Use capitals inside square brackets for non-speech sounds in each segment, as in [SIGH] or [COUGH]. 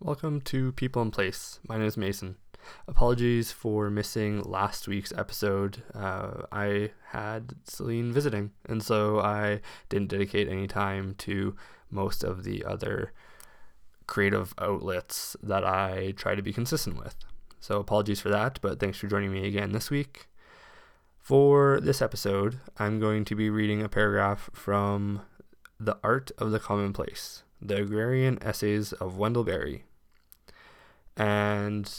Welcome to People in Place. My name is Mason. Apologies for missing last week's episode. Uh, I had Celine visiting, and so I didn't dedicate any time to most of the other creative outlets that I try to be consistent with. So, apologies for that, but thanks for joining me again this week. For this episode, I'm going to be reading a paragraph from The Art of the Commonplace The Agrarian Essays of Wendell Berry. And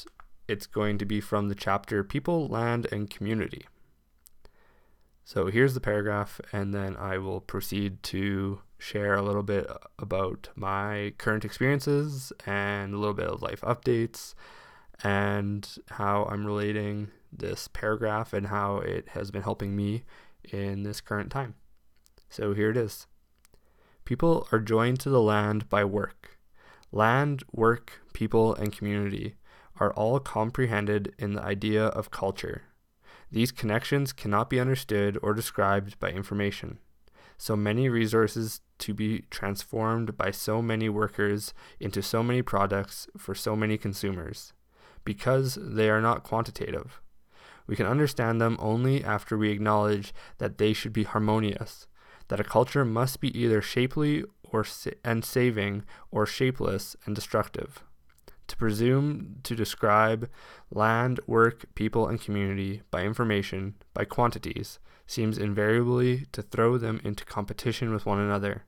it's going to be from the chapter People, Land, and Community. So here's the paragraph, and then I will proceed to share a little bit about my current experiences and a little bit of life updates and how I'm relating this paragraph and how it has been helping me in this current time. So here it is. People are joined to the land by work. Land, work, people, and community are all comprehended in the idea of culture. These connections cannot be understood or described by information. So many resources to be transformed by so many workers into so many products for so many consumers, because they are not quantitative. We can understand them only after we acknowledge that they should be harmonious, that a culture must be either shapely or sa- and saving or shapeless and destructive. To presume to describe land, work, people, and community by information, by quantities, seems invariably to throw them into competition with one another.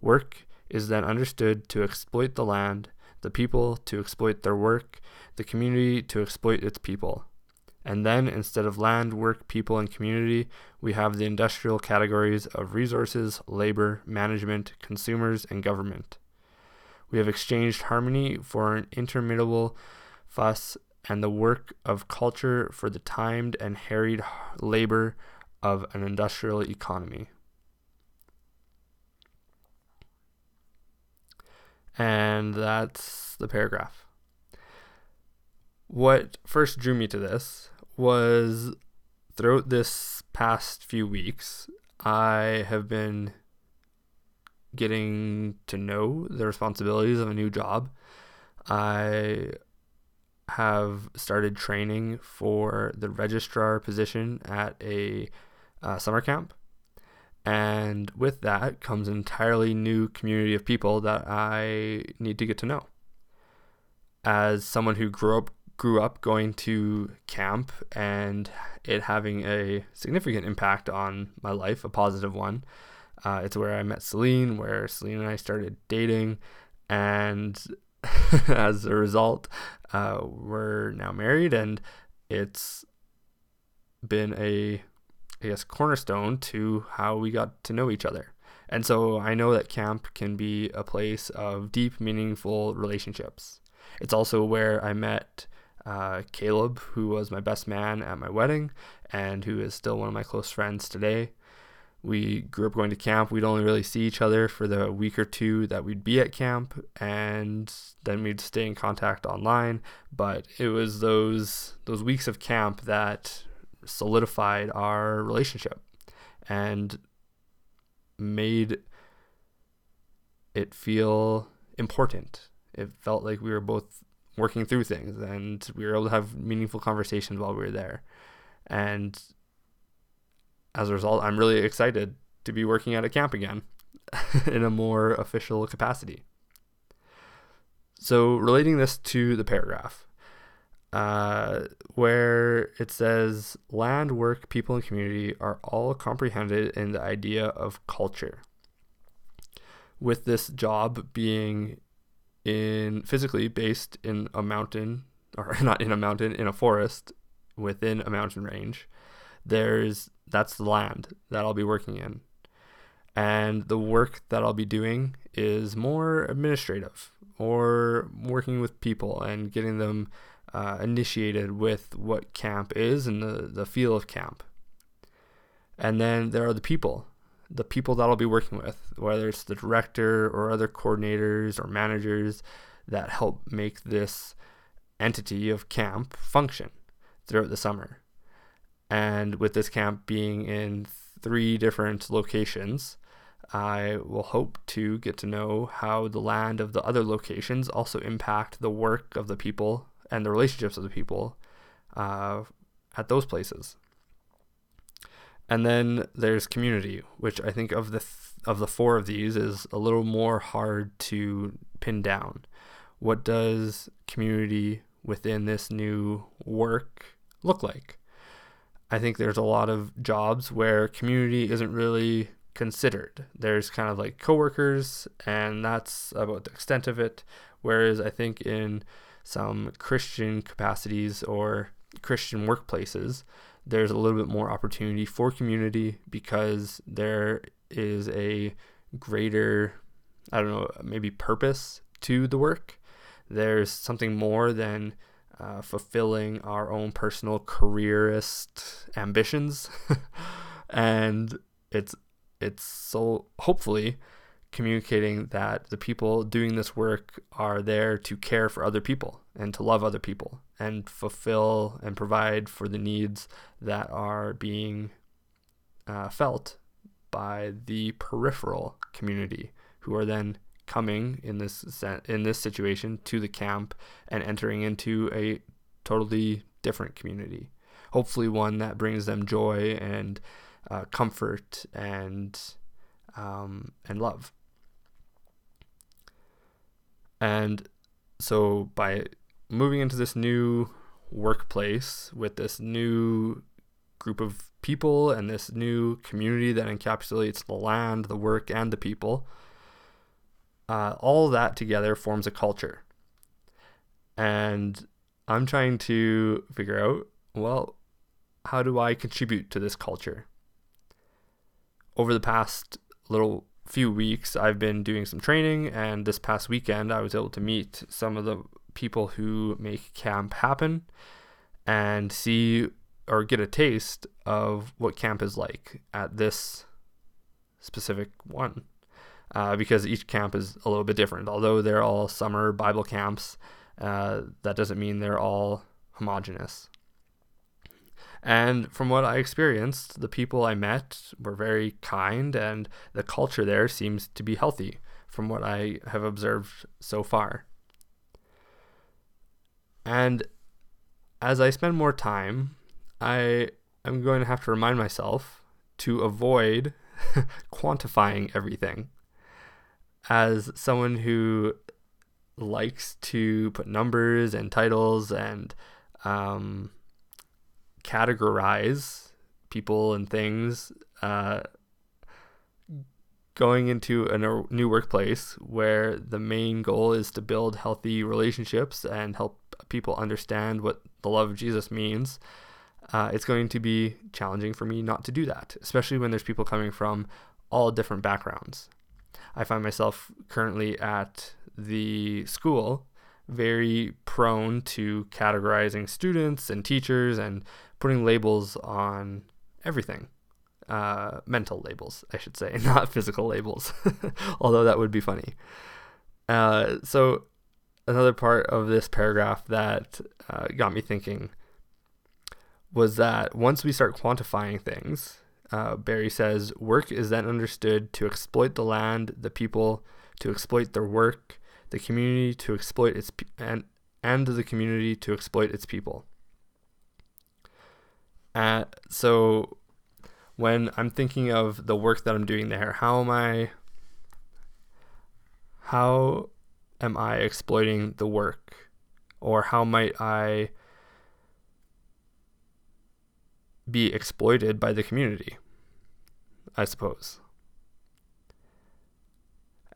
Work is then understood to exploit the land, the people to exploit their work, the community to exploit its people. And then, instead of land, work, people, and community, we have the industrial categories of resources, labor, management, consumers, and government. We have exchanged harmony for an interminable fuss and the work of culture for the timed and harried labor of an industrial economy. And that's the paragraph. What first drew me to this was throughout this past few weeks, I have been getting to know the responsibilities of a new job. I have started training for the registrar position at a uh, summer camp. And with that comes an entirely new community of people that I need to get to know. As someone who grew up grew up going to camp and it having a significant impact on my life, a positive one, uh, it's where I met Celine, where Celine and I started dating, and [LAUGHS] as a result, uh, we're now married, and it's been a, I guess, cornerstone to how we got to know each other. And so I know that camp can be a place of deep, meaningful relationships. It's also where I met uh, Caleb, who was my best man at my wedding and who is still one of my close friends today we grew up going to camp. We'd only really see each other for the week or two that we'd be at camp, and then we'd stay in contact online. But it was those those weeks of camp that solidified our relationship and made it feel important. It felt like we were both working through things, and we were able to have meaningful conversations while we were there. And as a result, I'm really excited to be working at a camp again [LAUGHS] in a more official capacity. So, relating this to the paragraph, uh, where it says land, work, people, and community are all comprehended in the idea of culture. With this job being in physically based in a mountain, [LAUGHS] or not in a mountain, in a forest within a mountain range, there's that's the land that I'll be working in. And the work that I'll be doing is more administrative or working with people and getting them uh, initiated with what camp is and the, the feel of camp. And then there are the people, the people that I'll be working with, whether it's the director or other coordinators or managers that help make this entity of camp function throughout the summer. And with this camp being in three different locations, I will hope to get to know how the land of the other locations also impact the work of the people and the relationships of the people uh, at those places. And then there's community, which I think of the th- of the four of these is a little more hard to pin down. What does community within this new work look like? I think there's a lot of jobs where community isn't really considered. There's kind of like coworkers, and that's about the extent of it. Whereas I think in some Christian capacities or Christian workplaces, there's a little bit more opportunity for community because there is a greater, I don't know, maybe purpose to the work. There's something more than uh, fulfilling our own personal careerist ambitions, [LAUGHS] and it's it's so hopefully communicating that the people doing this work are there to care for other people and to love other people and fulfill and provide for the needs that are being uh, felt by the peripheral community who are then coming in this in this situation to the camp and entering into a totally different community. Hopefully one that brings them joy and uh, comfort and um, and love and so by moving into this new workplace with this new group of people and this new community that encapsulates the land, the work, and the people, uh, all that together forms a culture. And I'm trying to figure out well, how do I contribute to this culture? Over the past little few weeks, I've been doing some training, and this past weekend, I was able to meet some of the people who make camp happen and see or get a taste of what camp is like at this specific one. Uh, because each camp is a little bit different. Although they're all summer Bible camps, uh, that doesn't mean they're all homogenous. And from what I experienced, the people I met were very kind, and the culture there seems to be healthy from what I have observed so far. And as I spend more time, I am going to have to remind myself to avoid [LAUGHS] quantifying everything. As someone who likes to put numbers and titles and um, categorize people and things uh, going into a new workplace where the main goal is to build healthy relationships and help people understand what the love of Jesus means, uh, it's going to be challenging for me not to do that, especially when there's people coming from all different backgrounds. I find myself currently at the school very prone to categorizing students and teachers and putting labels on everything. Uh, mental labels, I should say, [LAUGHS] not physical labels, [LAUGHS] although that would be funny. Uh, so, another part of this paragraph that uh, got me thinking was that once we start quantifying things, uh, Berry says, work is then understood to exploit the land, the people, to exploit their work, the community to exploit its pe- and and the community to exploit its people. Uh, so when I'm thinking of the work that I'm doing there, how am I how am I exploiting the work? Or how might I be exploited by the community? I suppose.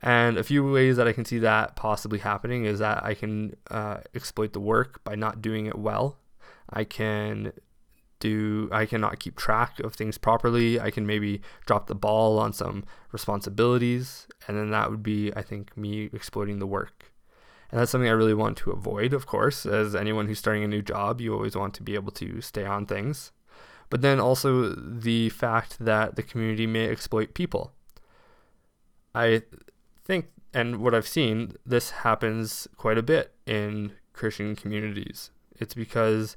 And a few ways that I can see that possibly happening is that I can uh, exploit the work by not doing it well. I can do I cannot keep track of things properly. I can maybe drop the ball on some responsibilities, and then that would be, I think, me exploiting the work. And that's something I really want to avoid, of course. As anyone who's starting a new job, you always want to be able to stay on things. But then also the fact that the community may exploit people. I think, and what I've seen, this happens quite a bit in Christian communities. It's because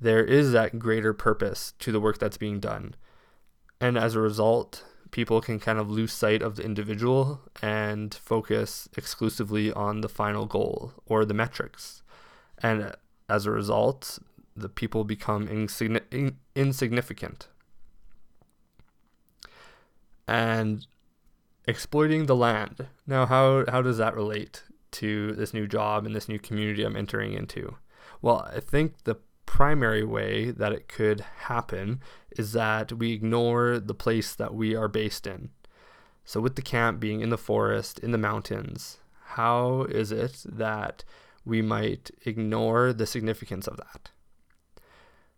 there is that greater purpose to the work that's being done. And as a result, people can kind of lose sight of the individual and focus exclusively on the final goal or the metrics. And as a result, the people become insigni- insignificant. And exploiting the land. Now, how, how does that relate to this new job and this new community I'm entering into? Well, I think the primary way that it could happen is that we ignore the place that we are based in. So, with the camp being in the forest, in the mountains, how is it that we might ignore the significance of that?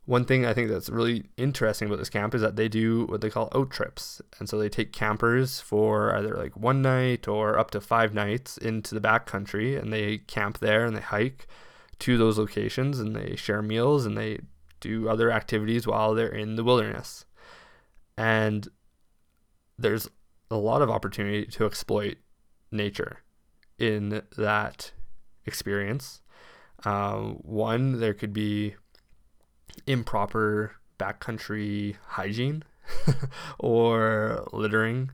One thing I think that's really interesting about this camp is that they do what they call out trips. And so they take campers for either like one night or up to five nights into the backcountry and they camp there and they hike to those locations and they share meals and they do other activities while they're in the wilderness. And there's a lot of opportunity to exploit nature in that experience. Um, one, there could be improper backcountry hygiene [LAUGHS] or littering,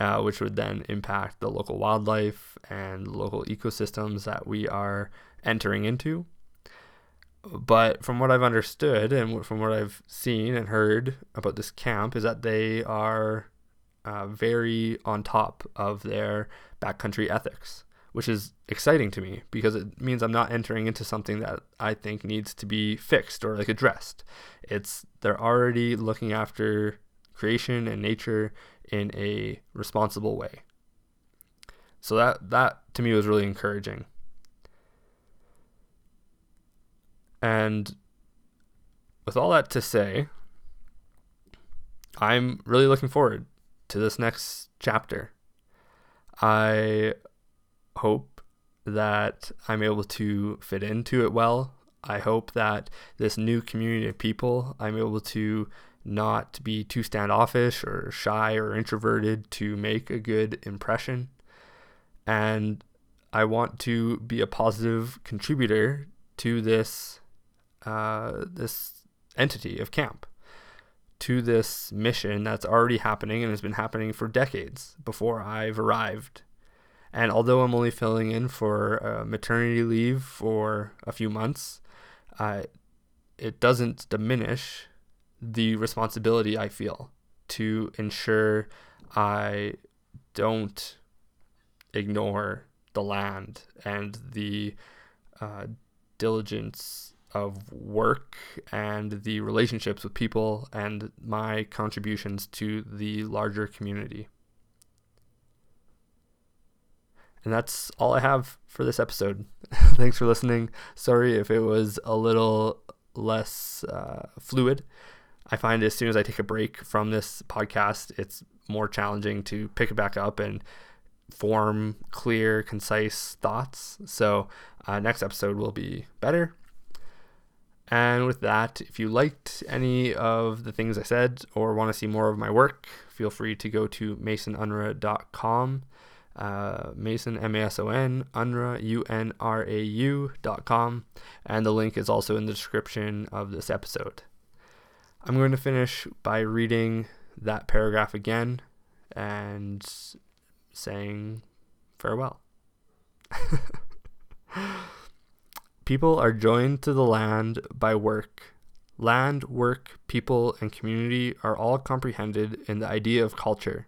uh, which would then impact the local wildlife and local ecosystems that we are entering into. But from what I've understood and from what I've seen and heard about this camp, is that they are uh, very on top of their backcountry ethics, which is exciting to me because it means I'm not entering into something that I think needs to be fixed or like addressed. It's they're already looking after creation and nature in a responsible way. So that that to me was really encouraging. And with all that to say, I'm really looking forward to this next chapter. I hope that I'm able to fit into it well. I hope that this new community of people, I'm able to not be too standoffish or shy or introverted to make a good impression. And I want to be a positive contributor to this uh, this entity of camp to this mission that's already happening and has been happening for decades before I've arrived. And although I'm only filling in for uh, maternity leave for a few months, uh, it doesn't diminish the responsibility I feel to ensure I don't ignore the land and the uh, diligence of work and the relationships with people and my contributions to the larger community. And that's all I have for this episode. [LAUGHS] Thanks for listening. Sorry if it was a little less uh, fluid. I find as soon as I take a break from this podcast, it's more challenging to pick it back up and form clear, concise thoughts. So, uh, next episode will be better. And with that, if you liked any of the things I said or want to see more of my work, feel free to go to masonunrau.com. Uh, Mason, M A S O N, Unrau, U N R A U.com. And the link is also in the description of this episode. I'm going to finish by reading that paragraph again and saying farewell. [LAUGHS] People are joined to the land by work. Land, work, people, and community are all comprehended in the idea of culture.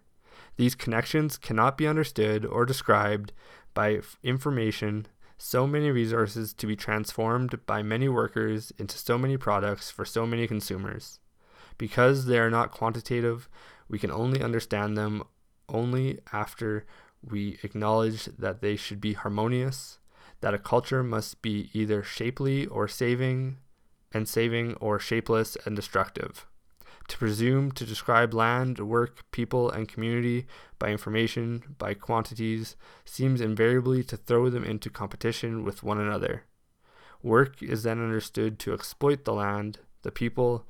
These connections cannot be understood or described by information, so many resources to be transformed by many workers into so many products for so many consumers. Because they are not quantitative, we can only understand them only after we acknowledge that they should be harmonious, that a culture must be either shapely or saving and saving or shapeless and destructive. To presume to describe land, work, people, and community by information, by quantities, seems invariably to throw them into competition with one another. Work is then understood to exploit the land, the people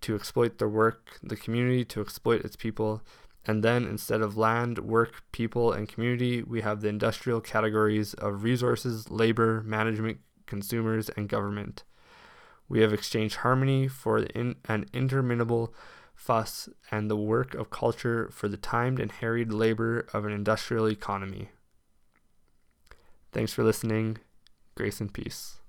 to exploit their work, the community to exploit its people, and then instead of land, work, people, and community, we have the industrial categories of resources, labor, management, consumers, and government. We have exchanged harmony for in, an interminable fuss, and the work of culture for the timed and harried labor of an industrial economy. Thanks for listening. Grace and peace.